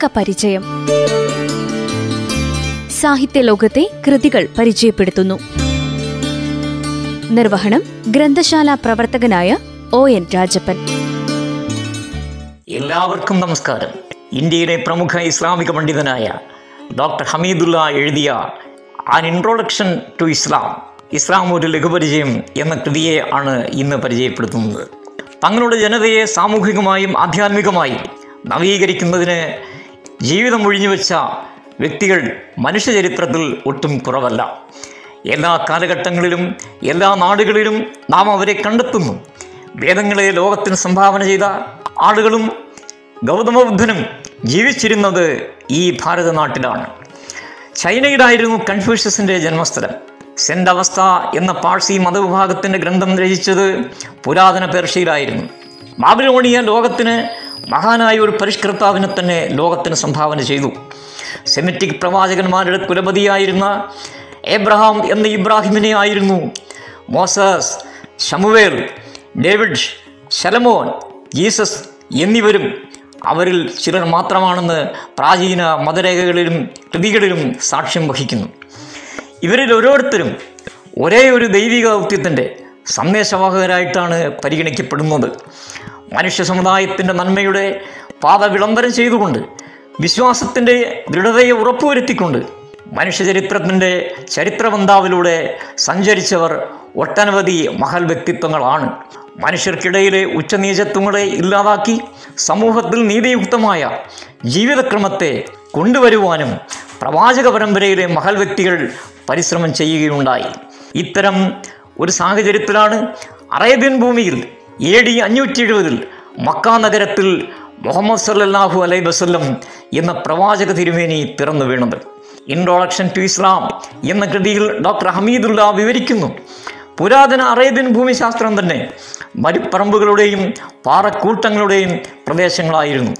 പുസ്തക പരിചയം. സാഹിത്യ ലോകത്തെ കൃതികൾ പരിചയപ്പെടുത്തുന്നു. നിർവഹണം ഗ്രന്ഥശാല പ്രവർത്തകനായ ഒ എൻ രാജപ്പൻ. എല്ലാവർക്കും നമസ്കാരം. ഇന്ത്യയിലെ പ്രമുഖ ഇസ്ലാമിക പണ്ഡിതനായ ഡോക്ടർ ഹമീദുല്ല എഴുതിയ ആൻ ഇൻട്രോഡക്ഷൻ ടു ഇസ്ലാം ഇസ്ലാം ഒരു ലഘുപരിചയം എന്ന കൃതിയെ ആണ് ഇന്ന് പരിചയപ്പെടുത്തുന്നത്. തങ്ങളുടെ ജനതയെ സാമൂഹികമായും ആധ്യാത്മികമായും നവീകരിക്കുന്നതിന് ജീവിതം ഒഴിഞ്ഞുവെച്ച വ്യക്തികൾ മനുഷ്യ ചരിത്രത്തിൽ ഒട്ടും കുറവല്ല. എല്ലാ കാലഘട്ടങ്ങളിലും എല്ലാ നാടുകളിലും നാം അവരെ കണ്ടെത്തുന്നു. വേദങ്ങളെ ലോകത്തിന് സംഭാവന ചെയ്ത ആളുകളും ഗൗതമബുദ്ധനും ജീവിച്ചിരുന്നത് ഈ ഭാരതനാട്ടിലാണ്. ചൈനയിലായിരുന്നു കൺഫ്യൂഷ്യസിന്റെ ജന്മസ്ഥലം. സെന്റ് അവസ്ഥ എന്ന പാഴ്സി മതവിഭാഗത്തിന്റെ ഗ്രന്ഥം രചിച്ചത് പുരാതന പേർഷ്യയിലായിരുന്നു. ബാബിലോണിയ ലോകത്തിന് മഹാനായ ഒരു പരിഷ്കർത്താവിനെ തന്നെ ലോകത്തിന് സംഭാവന ചെയ്തു. സെമിറ്റിക് പ്രവാചകന്മാരുടെ കുലപതിയായിരുന്ന എബ്രഹാം എന്ന ഇബ്രാഹിമിനെ ആയിരുന്നു. മോസസ് ഷമുവേൽ ഡേവിഡ് ശലമോൻ ജീസസ് എന്നിവരും അവരിൽ ചിലർ മാത്രമാണെന്ന് പ്രാചീന മതരേഖകളിലും കൃതികളിലും സാക്ഷ്യം വഹിക്കുന്നു. ഇവരിൽ ഓരോരുത്തരും ഒരേ ഒരു ദൈവിക ദൗത്യത്തിന്റെ സന്ദേശവാഹകരായിട്ടാണ് പരിഗണിക്കപ്പെടുന്നത്. മനുഷ്യ സമുദായത്തിന്റെ നന്മയുടെ പാത വിളംബരം ചെയ്തുകൊണ്ട് വിശ്വാസത്തിന്റെ ദൃഢതയെ ഉറപ്പുവരുത്തിക്കൊണ്ട് മനുഷ്യചരിത്രത്തിന്റെ ചരിത്രവന്താവിലൂടെ സഞ്ചരിച്ചവർ ഒട്ടനവധി മഹൽ വ്യക്തിത്വങ്ങളാണ്. മനുഷ്യർക്കിടയിലെ ഉച്ചനീചത്വങ്ങളെ ഇല്ലാതാക്കി സമൂഹത്തിൽ നീതിയുക്തമായ ജീവിതക്രമത്തെ കൊണ്ടുവരുവാനും പ്രവാചക പരമ്പരയിലെ മഹൽ വ്യക്തികൾ പരിശ്രമം ചെയ്യുകയുണ്ടായി. ഇത്തരം ഒരു സാഹചര്യത്തിലാണ് അറേബ്യൻ ഭൂമിയിൽ എ ഡി അഞ്ഞൂറ്റി എഴുപതിൽ മക്ക നഗരത്തിൽ മുഹമ്മദ് സല്ലാഹു അലൈ വസ്ല്ലം എന്ന പ്രവാചക തിരുമേനി പിറന്നു വീണത്. ഇൻട്രോഡക്ഷൻ ടു ഇസ്ലാം എന്ന കൃതിയിൽ ഡോക്ടർ ഹമീദുള്ള വിവരിക്കുന്നു. പുരാതന അറേബ്യൻ ഭൂമിശാസ്ത്രം തന്നെ മരുപ്പറമ്പുകളുടെയും പാറക്കൂട്ടങ്ങളുടെയും പ്രദേശങ്ങളായിരുന്നു.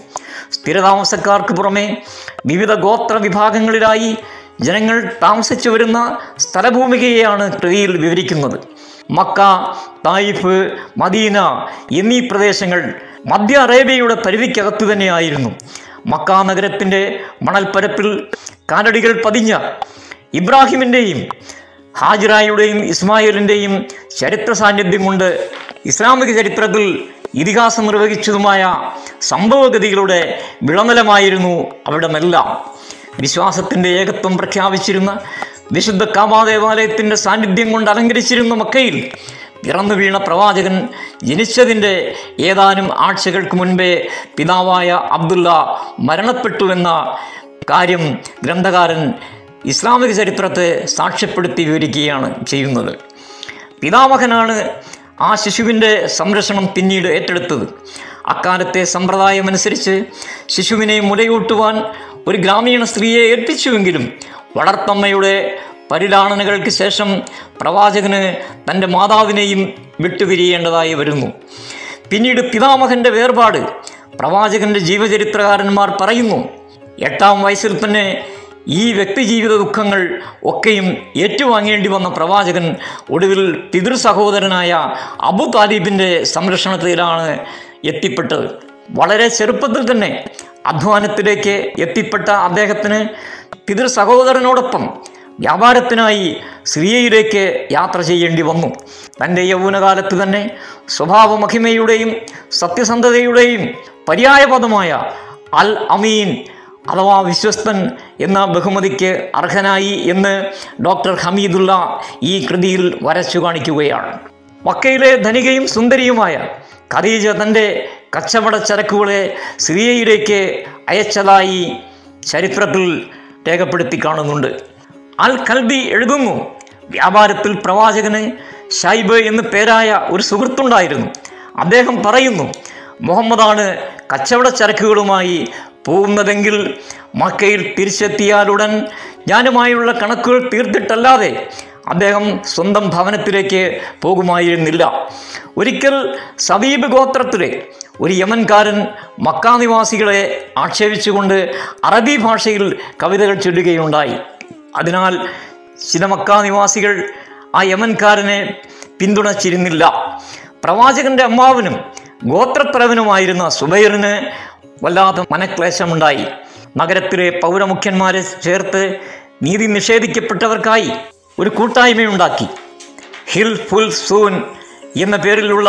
സ്ഥിരതാമസക്കാർക്ക് പുറമെ വിവിധ ഗോത്ര വിഭാഗങ്ങളിലായി ജനങ്ങൾ താമസിച്ചു വരുന്ന സ്ഥലഭൂമികയെയാണ് കൃതിയിൽ വിവരിക്കുന്നത്. മക്ക തായിഫ് മദീന എന്നീ പ്രദേശങ്ങൾ മധ്യ അറേബ്യയുടെ പരിധിക്കകത്ത് തന്നെയായിരുന്നു. മക്ക നഗരത്തിന്റെ മണൽപ്പരപ്പിൽ കാലടികൾ പതിഞ്ഞ ഇബ്രാഹിമിന്റെയും ഹാജിറായുടെയും ഇസ്മായിലിന്റെയും ചരിത്ര സാന്നിധ്യം കൊണ്ട് ഇസ്ലാമിക ചരിത്രത്തിൽ ഇതിഹാസം നിർവഹിച്ചതുമായ സംഭവഗതികളുടെ വിളനിലമായിരുന്നു അവിടമെല്ലാം. വിശ്വാസത്തിന്റെ ഏകത്വം പ്രഖ്യാപിച്ചിരുന്ന വിശുദ്ധ കാബാ ദേവാലയത്തിന്റെ സാന്നിധ്യം കൊണ്ട് അലങ്കരിച്ചിരുന്ന മക്കയിൽ. പിറന്നു വീണ പ്രവാചകൻ ജനിച്ചതിന്റെ ഏതാനും ആഴ്ചകൾക്ക് മുൻപേ പിതാവായ അബ്ദുള്ള മരണപ്പെട്ടുവെന്ന കാര്യം ഗ്രന്ഥകാരൻ ഇസ്ലാമിക ചരിത്രത്തെ സാക്ഷ്യപ്പെടുത്തി വിവരിക്കുകയാണ് ചെയ്യുന്നത്. പിതാമഹനാണ് ആ ശിശുവിന്റെ സംരക്ഷണം പിന്നീട് ഏറ്റെടുത്തത്. അക്കാലത്തെ സമ്പ്രദായമനുസരിച്ച് ശിശുവിനെ മുലയൂട്ടുവാൻ ഒരു ഗ്രാമീണ സ്ത്രീയെ ഏൽപ്പിച്ചുവെങ്കിലും വളർത്തമ്മയുടെ പരിലാളനകൾക്ക് ശേഷം പ്രവാചകന് തന്റെ മാതാവിനെയും വിട്ടുപിരിയേണ്ടതായി വരുന്നു. പിന്നീട് പിതാമഹന്റെ വേർപാട് പ്രവാചകന്റെ ജീവചരിത്രകാരന്മാർ പറയുന്നു എട്ടാം വയസ്സിൽ തന്നെ ഈ വ്യക്തിജീവിത ദുഃഖങ്ങൾ ഒക്കെയും ഏറ്റുവാങ്ങേണ്ടി വന്ന പ്രവാചകൻ ഒടുവിൽ പിതൃ സഹോദരനായ അബു താലിബിന്റെ സംരക്ഷണത്തിലാണ് എത്തിപ്പെട്ടത്. വളരെ ചെറുപ്പത്തിൽ തന്നെ അധ്വാനത്തിലേക്ക് എത്തിപ്പെട്ട അദ്ദേഹത്തിന് പിതൃ സഹോദരനോടൊപ്പം വ്യാപാരത്തിനായി സിറിയയിലേക്ക് യാത്ര ചെയ്യേണ്ടി വന്നു. തന്റെ യൗവനകാലത്ത് തന്നെ സ്വഭാവമഹിമയുടെയും സത്യസന്ധതയുടെയും പര്യായപദമായ അൽ അമീൻ അഥവാ വിശ്വസ്തൻ എന്ന ബഹുമതിക്ക് അർഹനായി എന്ന് ഡോക്ടർ ഹമീദുള്ള ഈ കൃതിയിൽ വരച്ചു കാണിക്കുകയാണ്. മക്കയിലെ ധനികയും സുന്ദരിയുമായ ഖദീജ തന്റെ കച്ചവട ചരക്കുകളെ സിറിയയിലേക്ക് അയച്ചതായി ചരിത്രത്തിൽ രേഖപ്പെടുത്തി കാണുന്നുണ്ട്. അൽ കൽബി എഴുതുന്നു വ്യാപാരത്തിൽ പ്രവാചകന് ഷൈബ് എന്ന് പേരായ ഒരു സുഹൃത്തുണ്ടായിരുന്നു. അദ്ദേഹം പറയുന്നു മുഹമ്മദാണ് കച്ചവട ചരക്കുകളുമായി പോകുന്നതെങ്കിൽ മക്കയിൽ തിരിച്ചെത്തിയാലുടൻ ഞാനുമായുള്ള കണക്കുകൾ തീർത്തിട്ടല്ലാതെ അദ്ദേഹം സ്വന്തം ഭവനത്തിലേക്ക് പോകുമായിരുന്നില്ല. ഒരിക്കൽ സബീബ് ഗോത്രത്തിലെ ഒരു യമൻകാരൻ മക്കാനിവാസികളെ ആക്ഷേപിച്ചുകൊണ്ട് അറബി ഭാഷയിൽ കവിതകൾ ചൊല്ലുകയുണ്ടായി. അതിനാൽ ചില മക്കാനിവാസികൾ ആ യമൻകാരനെ പിന്തുണച്ചിരുന്നില്ല. പ്രവാചകന്റെ അമ്മാവനും ഗോത്രപ്രവനുമായിരുന്ന സുബൈറിന് വല്ലാത്ത മനക്ലേശമുണ്ടായി. നഗരത്തിലെ പൗരമുഖ്യന്മാരെ ചേർത്ത് നീതി നിഷേധിക്കപ്പെട്ടവർക്കായി ഒരു കൂട്ടായ്മയുണ്ടാക്കി ഹിൽ ഫുൽ സൂൻ എന്ന പേരിലുള്ള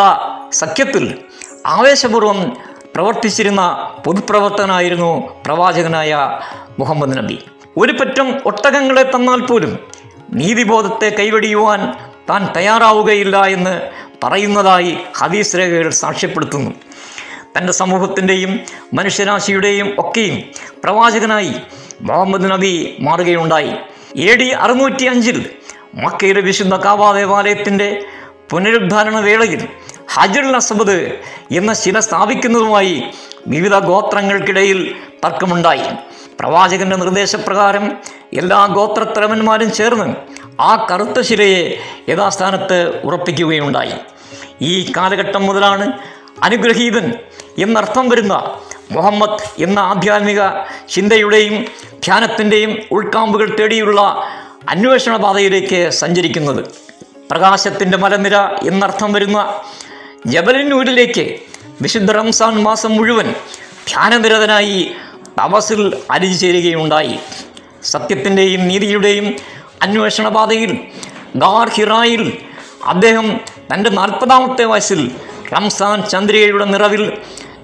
സഖ്യത്തിൽ ആവേശപൂർവം പ്രവർത്തിച്ചിരുന്ന പൊതുപ്രവർത്തകനായിരുന്നു പ്രവാചകനായ മുഹമ്മദ് നബി. ഒരു പറ്റം ഒട്ടകങ്ങളെ തന്നാൽ പോലും നീതിബോധത്തെ കൈവടിയുവാൻ താൻ തയ്യാറാവുകയില്ല എന്ന് പറയുന്നതായി ഹദീസ് രേഖകൾ സാക്ഷ്യപ്പെടുത്തുന്നു. തന്റെ സമൂഹത്തിന്റെയും മനുഷ്യരാശിയുടെയും ഒക്കെയും പ്രവാചകനായി മുഹമ്മദ് നബി മാറുകയുണ്ടായി. എ ഡി അറുന്നൂറ്റി അഞ്ചിൽ മക്കയിലെ വിശുദ്ധ കാബ ദേവാലയത്തിന്റെ പുനരുദ്ധാരണ വേളയിൽ ഹജുൽ നസബദ് എന്ന ശില സ്ഥാപിക്കുന്നതുമായി വിവിധ ഗോത്രങ്ങൾക്കിടയിൽ തർക്കമുണ്ടായി. പ്രവാചകന്റെ നിർദ്ദേശപ്രകാരം എല്ലാ ഗോത്രത്തലവന്മാരും ചേർന്ന് ആ കറുത്ത ശിലയെ യഥാസ്ഥാനത്ത് ഉറപ്പിക്കുകയുണ്ടായി. ഈ കാലഘട്ടം മുതലാണ് അനുഗ്രഹീതൻ എന്നർത്ഥം വരുന്ന മുഹമ്മദ് എന്ന ആധ്യാത്മിക ചിന്തയുടെയും ധ്യാനത്തിന്റെയും ഉൾക്കാമ്പുകൾ തേടിയുള്ള അന്വേഷണ പാതയിലേക്ക് സഞ്ചരിക്കുന്നത്. പ്രകാശത്തിന്റെ മലനിര എന്നർത്ഥം വരുന്ന ജബലിനൂരിലേക്ക് വിശുദ്ധ റംസാൻ മാസം മുഴുവൻ ധ്യാനനിരതനായി തപസിൽ അരിചേരുകയുണ്ടായി ചേരുകയുണ്ടായി സത്യത്തിന്റെയും നീതിയുടെയും അന്വേഷണ പാതയിൽ ഗാർ ഹിറായിൽ അദ്ദേഹം തന്റെ നാൽപ്പതാമത്തെ വയസ്സിൽ റംസാൻ ചന്ദ്രികയുടെ നിറവിൽ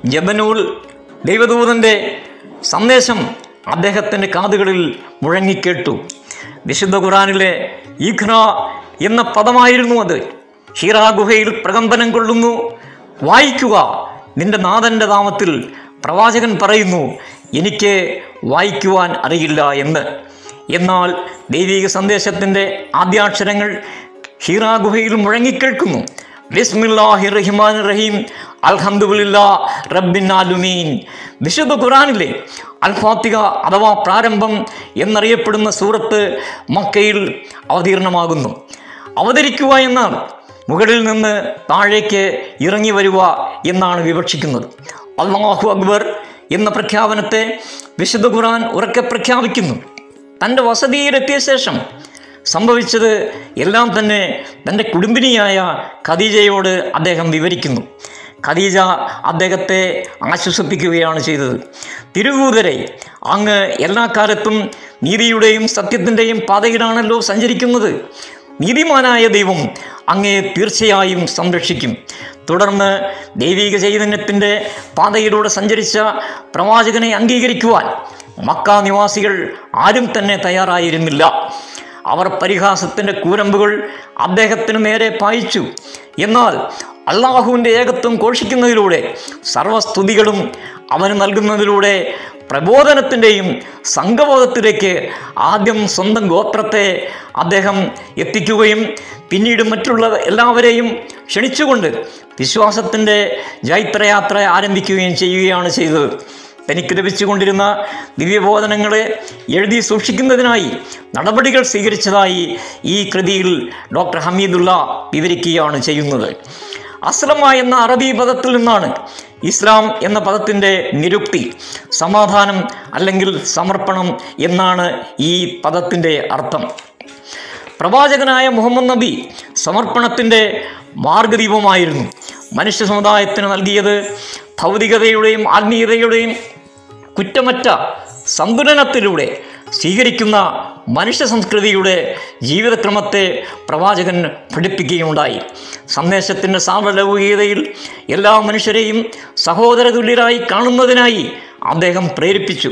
ജബനൂൽ ദൈവദൂതന്റെ സന്ദേശം അദ്ദേഹത്തിന്റെ കാതുകളിൽ മുഴങ്ങിക്കേട്ടു. വിശുദ്ധ ഖുറാനിലെ ഇഖ്ന എന്ന പദമായിരുന്നു അത്. ഹിറ ഗുഹയിൽ പ്രകമ്പനം കൊള്ളുന്നു. വായിക്കുക. നിന്റെ നാഥന്റെ നാമത്തിൽ പ്രവാചകൻ പറയുന്നു എനിക്ക് വായിക്കുവാൻ അറിയില്ല എന്ന്. എന്നാൽ ദൈവിക സന്ദേശത്തിന്റെ ആദ്യാക്ഷരങ്ങൾ ഹീറ ഗുഹയിൽ മുഴങ്ങിക്കേൾക്കുന്നു. ബിസ്മില്ലാഹി റഹീം വിശുദ്ധ ഖുറാനിലെ അൽഫാത്തിക അഥവാ പ്രാരംഭം എന്നറിയപ്പെടുന്ന സൂറത്ത് മക്കയിൽ അവതീർണമാകുന്നു. അവതരിക്കുക എന്നാണ് മുകളിൽ നിന്ന് താഴേക്ക് ഇറങ്ങി വരുക എന്നാണ് വിവക്ഷിക്കുന്നത്. അള്ളാഹു അക്ബർ എന്ന പ്രഖ്യാപനത്തെ വിശുദ്ധ ഖുറാൻ ഉറക്കെ പ്രഖ്യാപിക്കുന്നു. തന്റെ വസതിയിലെത്തിയ ശേഷം സംഭവിച്ചത് എല്ലാം തന്നെ തന്റെ കുടുംബിനിയായ ഖദീജയോട് അദ്ദേഹം വിവരിക്കുന്നു. ഖദീജ അദ്ദേഹത്തെ ആശ്വസിപ്പിക്കുകയാണ് ചെയ്തത്. തിരുവൂതരെ അങ്ങ് എല്ലാ കാലത്തും നീതിയുടെയും സത്യത്തിന്റെയും പാതയിലാണല്ലോ സഞ്ചരിക്കുന്നത്. നീതിമാനായ ദൈവം അങ്ങേ തീർച്ചയായും സംരക്ഷിക്കും. തുടർന്ന് ദൈവിക ചൈതന്യത്തിന്റെ പാതയിലൂടെ സഞ്ചരിച്ച പ്രവാചകനെ അംഗീകരിക്കുവാൻ മക്ക നിവാസികൾ ആരും തന്നെ തയ്യാറായിരുന്നില്ല. അവർ പരിഹാസത്തിന്റെ കൂരമ്പുകൾ അദ്ദേഹത്തിന് നേരെ പായിച്ചു. എന്നാൽ അള്ളാഹുവിന്റെ ഏകത്വം ഘോഷിക്കുന്നതിലൂടെ സർവസ്തുതികളും അവന് നൽകുന്നതിലൂടെ പ്രബോധനത്തിന്റെയും സംഘബോധത്തിലേക്ക് ആദ്യം സ്വന്തം ഗോത്രത്തെ അദ്ദേഹം എത്തിക്കുകയും പിന്നീട് മറ്റുള്ള എല്ലാവരെയും ക്ഷണിച്ചുകൊണ്ട് വിശ്വാസത്തിന്റെ ജൈത്രയാത്ര ആരംഭിക്കുകയും ചെയ്യുകയാണ് ചെയ്തത്. തനിക്ക് ലഭിച്ചുകൊണ്ടിരുന്ന ദിവ്യബോധനങ്ങളെ എഴുതി സൂക്ഷിക്കുന്നതിനായി നടപടികൾ സ്വീകരിച്ചതായി ഈ കൃതിയിൽ ഡോക്ടർ ഹമീദുള്ള വിവരിക്കുകയാണ് ചെയ്യുന്നത്. അസ്ലമ എന്ന അറബി പദത്തിൽ നിന്നാണ് ഇസ്ലാം എന്ന പദത്തിന്റെ നിരുക്തി സമാധാനം അല്ലെങ്കിൽ സമർപ്പണം എന്നാണ് ഈ പദത്തിന്റെ അർത്ഥം. പ്രവാചകനായ മുഹമ്മദ് നബി സമർപ്പണത്തിന്റെ മാർഗദീപമായിരുന്നു. മനുഷ്യ സമുദായത്തിന് നൽകിയത് ഭൗതികതയുടെയും ആത്മീയതയുടെയും കുറ്റമറ്റ സന്തുലനത്തിലൂടെ സ്വീകരിക്കുന്ന മനുഷ്യ സംസ്കൃതിയുടെ ജീവിതക്രമത്തെ പ്രവാചകൻ പഠിപ്പിക്കുകയുണ്ടായി. സന്ദേശത്തിന്റെ സാർവലൗകികതയിൽ എല്ലാ മനുഷ്യരെയും സഹോദര തുല്യരായി കാണുന്നതിനായി അദ്ദേഹം പ്രേരിപ്പിച്ചു.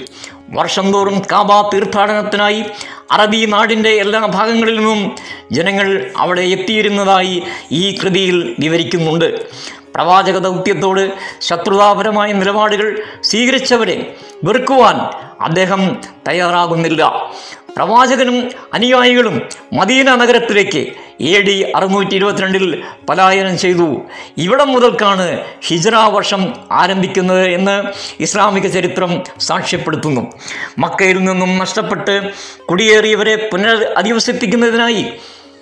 വർഷം തോറും കാബ തീർത്ഥാടനത്തിനായി അറബി നാടിന്റെ എല്ലാ ഭാഗങ്ങളിൽ നിന്നും ജനങ്ങൾ അവിടെ എത്തിയിരുന്നതായി ഈ കൃതിയിൽ വിവരിക്കുന്നുണ്ട്. പ്രവാചക ദൗത്യത്തോട് ശത്രുതാപരമായ നിലപാടുകൾ സ്വീകരിച്ചവരെ വെറുക്കുവാൻ അദ്ദേഹം തയ്യാറാകുന്നില്ല. പ്രവാചകനും അനുയായികളും മദീന നഗരത്തിലേക്ക് എ ഡി അറുന്നൂറ്റി ഇരുപത്തിരണ്ടിൽ പലായനം ചെയ്തു. ഇവിടം മുതൽക്കാണ് ഹിജ്റ വർഷം ആരംഭിക്കുന്നത് എന്ന് ഇസ്ലാമിക ചരിത്രം സാക്ഷ്യപ്പെടുത്തുന്നു. മക്കയിൽ നിന്നും നഷ്ടപ്പെട്ട് കുടിയേറിയവരെ പുനരധിവസിപ്പിക്കുന്നതിനായി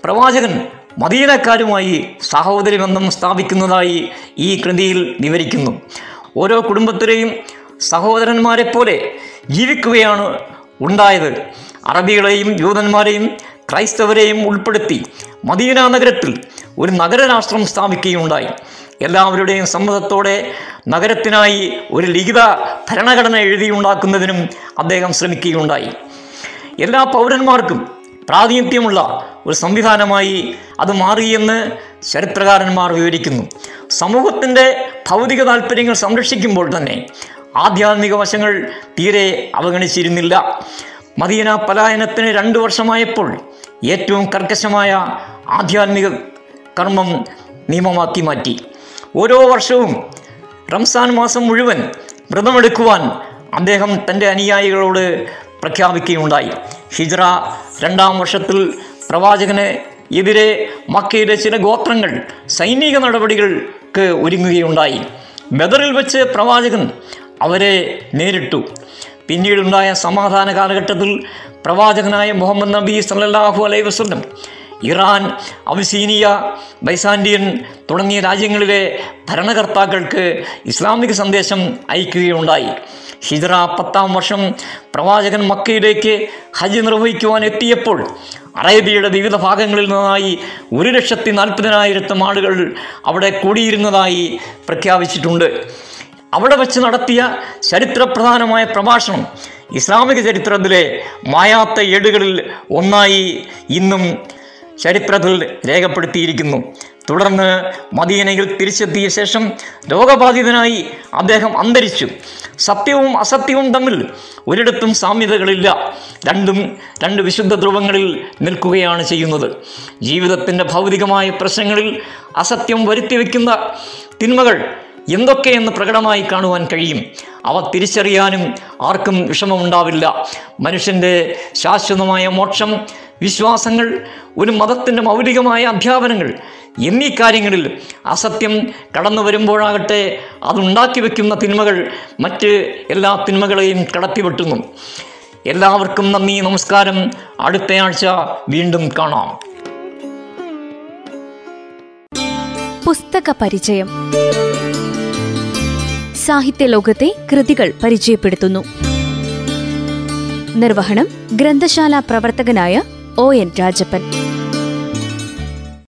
പ്രവാചകൻ മദീനക്കാരുമായി സഹോദരി ബന്ധം സ്ഥാപിക്കുന്നതായി ഈ കൃതിയിൽ വിവരിക്കുന്നു. ഓരോ കുടുംബത്തിലെയും സഹോദരന്മാരെ പോലെ ജീവിക്കുകയാണ് ഉണ്ടായത്. അറബികളെയും യൂതന്മാരെയും ക്രൈസ്തവരെയും ഉൾപ്പെടുത്തി മദീന നഗരത്തിൽ ഒരു നഗരരാഷ്ട്രം സ്ഥാപിക്കുകയുണ്ടായി. എല്ലാവരുടെയും സമ്മതത്തോടെ നഗരത്തിനായി ഒരു ലിഖിത ഭരണഘടന എഴുതിയുണ്ടാക്കുന്നതിനും അദ്ദേഹം ശ്രമിക്കുകയുണ്ടായി. എല്ലാ പൗരന്മാർക്കും പ്രാതിനിധ്യമുള്ള ഒരു സംവിധാനമായി അത് മാറിയെന്ന് ചരിത്രകാരന്മാർ വിവരിക്കുന്നു. സമൂഹത്തിന്റെ ഭൗതിക താല്പര്യങ്ങൾ സംരക്ഷിക്കുമ്പോൾ തന്നെ ആധ്യാത്മിക വശങ്ങൾ തീരെ അവഗണിച്ചിരുന്നില്ല. മദീന പലായനത്തിന് രണ്ടു വർഷമായപ്പോൾ ഏറ്റവും കർക്കശമായ ആധ്യാത്മിക കർമ്മം നിയമമാക്കി മാറ്റി. ഓരോ വർഷവും റംസാൻ മാസം മുഴുവൻ വ്രതമെടുക്കുവാൻ അദ്ദേഹം തന്റെ അനുയായികളോട് പ്രഖ്യാപിക്കുകയുണ്ടായി. ഹിജ്ര രണ്ടാം വർഷത്തിൽ പ്രവാചകന് എതിരെ മക്കയിലെ ചില ഗോത്രങ്ങൾ സൈനിക നടപടികൾക്ക് ഒരുങ്ങുകയുണ്ടായി. ബദറിൽ വെച്ച് പ്രവാചകൻ അവരെ നേരിട്ടു. പിന്നീടുണ്ടായ സമാധാന കാലഘട്ടത്തിൽ പ്രവാചകനായ മുഹമ്മദ് നബി സല്ലാഹു അലൈഹി വസ്ലം ഇറാൻ അബിസീനിയ ബൈസാൻഡിയൻ തുടങ്ങിയ രാജ്യങ്ങളിലെ ഭരണകർത്താക്കൾക്ക് ഇസ്ലാമിക സന്ദേശം അയക്കുകയുണ്ടായി. ഹിജ്റ പത്താം വർഷം പ്രവാചകൻ മക്കയിലേക്ക് ഹജ്ജ് നിർവഹിക്കുവാൻ എത്തിയപ്പോൾ അറേബ്യയുടെ വിവിധ ഭാഗങ്ങളിൽ നിന്നായി ഒരു ലക്ഷത്തി നാൽപ്പതിനായിരത്തും ആളുകൾ അവിടെ കൂടിയിരുന്നതായി പ്രഖ്യാപിച്ചിട്ടുണ്ട്. അവിടെ വച്ച് നടത്തിയ ചരിത്രപ്രധാനമായ പ്രഭാഷണം ഇസ്ലാമിക ചരിത്രത്തിലെ മായാത്ത ഏടുകളിൽ ഒന്നായി ഇന്നും ചരിത്രത്തിൽ രേഖപ്പെടുത്തിയിരിക്കുന്നു. തുടർന്ന് മദീനയിൽ തിരിച്ചെത്തിയ ശേഷം രോഗബാധിതനായി അദ്ദേഹം അന്തരിച്ചു. സത്യവും അസത്യവും തമ്മിൽ ഒരിടത്തും സാമ്യതകളില്ല. രണ്ടും രണ്ട് വിശുദ്ധ ധ്രുവങ്ങളിൽ നിൽക്കുകയാണ് ചെയ്യുന്നത്. ജീവിതത്തിന്റെ ഭൗതികമായ പ്രശ്നങ്ങളിൽ അസത്യം വരുത്തി വയ്ക്കുന്ന തിന്മകൾ എന്തൊക്കെയെന്ന് പ്രകടമായി കാണുവാൻ കഴിയും? അവ തിരിച്ചറിയാനും ആർക്കും വിഷമമുണ്ടാവില്ല. മനുഷ്യന്റെ ശാശ്വതമായ മോക്ഷം വിശ്വാസങ്ങൾ ഒരു മതത്തിന്റെ മൗലികമായ അധ്യാപനങ്ങൾ എന്നീ കാര്യങ്ങളിൽ അസത്യം കടന്നു വരുമ്പോഴാകട്ടെ അതുണ്ടാക്കി വയ്ക്കുന്ന തിന്മകൾ മറ്റ് എല്ലാ തിന്മകളെയും കടത്തിവെട്ടുന്നു. എല്ലാവർക്കും നന്ദി നമസ്കാരം. അടുത്തയാഴ്ച വീണ്ടും കാണാം. പുസ്തക പരിചയം സാഹിത്യ ലോകത്തെ കൃതികൾ പരിചയപ്പെടുത്തുന്നു. നിർവഹണം ഗ്രന്ഥശാല പ്രവർത്തകനായ ഒ എൻ രാജപ്പൻ.